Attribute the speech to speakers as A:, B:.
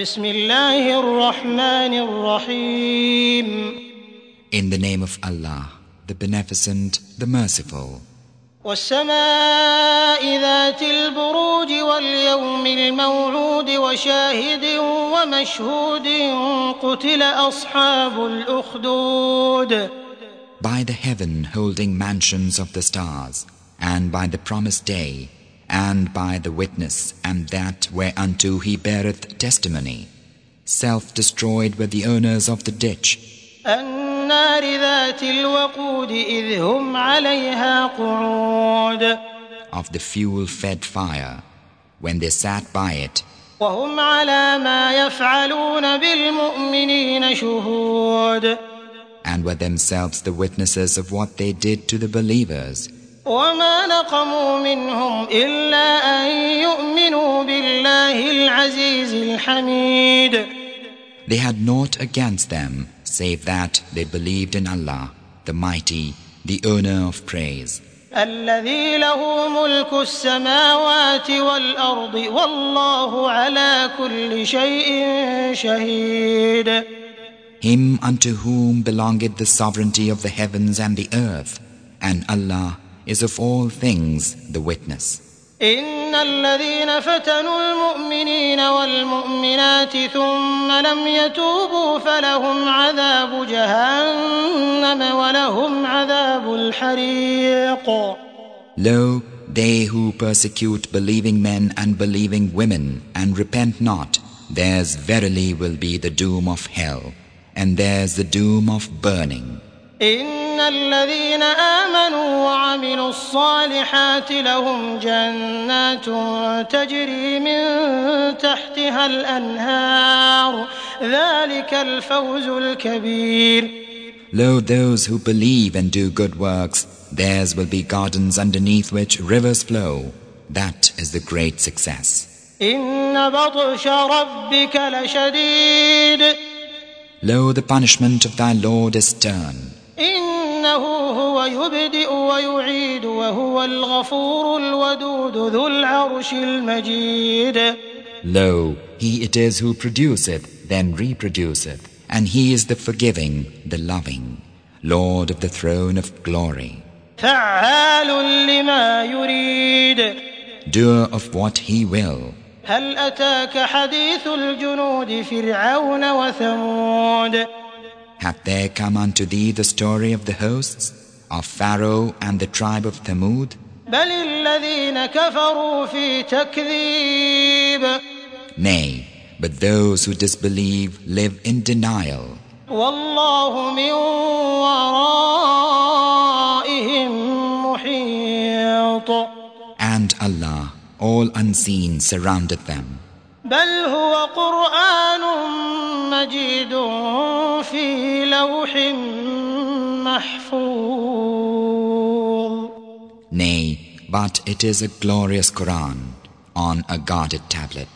A: بسم الله الرحمن الرحيم In the name of Allah, the Beneficent, the Merciful. والسماء ذات البروج واليوم الموعود وشاهد ومشهود قتل أصحاب الأخدود By the heaven holding mansions of the stars and by the promised day and by the witness, and that whereunto he beareth testimony. Self destroyed were the owners of the ditch. Of the fuel-fed fire, when they sat by it. And were themselves the witnesses of what they did to the believers. وما نقموا منهم إلا أن يؤمنوا بالله العزيز الحميد They had naught against them save that they believed in Allah, the Mighty, the owner of praise. الذي له ملك السماوات والأرض والله على كل شيء شهيد Him unto whom belongeth the sovereignty of the heavens and the earth, and Allah is of all things the witness. إن الذين
B: فتنوا المؤمنين والمؤمنات ثم لم يتوبوا
A: فلهم عذاب جهنم ولهم عذاب الحريق. Lo, they who persecute believing men and believing women and repent not, theirs verily will be the doom of hell, and theirs the doom of burning.
B: إن الذين آمنوا وعملوا الصالحات لهم جنات تجري من تحتها الأنهار ذلك الفوز الكبير
A: Lo, those who believe and do good works, theirs will be gardens underneath which rivers flow. That is the great success. Lo, the punishment of thy Lord is stern. إنه هو يبدئ ويعيد وهو الغفور الودود ذو العرش المجيد Lo, he it is who produceth, then reproduceth, and he is the forgiving, the loving, Lord of the throne of glory. فعال لما يريد Doer of what he will. هل أتاك حديث الجنود فرعون وثمود hath there come unto thee the story of the hosts of Pharaoh and the tribe of Thamud? Nay, but those who disbelieve live in denial. And Allah, all unseen, surroundeth them. بل هو قرآن مجيد في لوح محفوظ Nay, but it is a glorious Quran on a guarded tablet.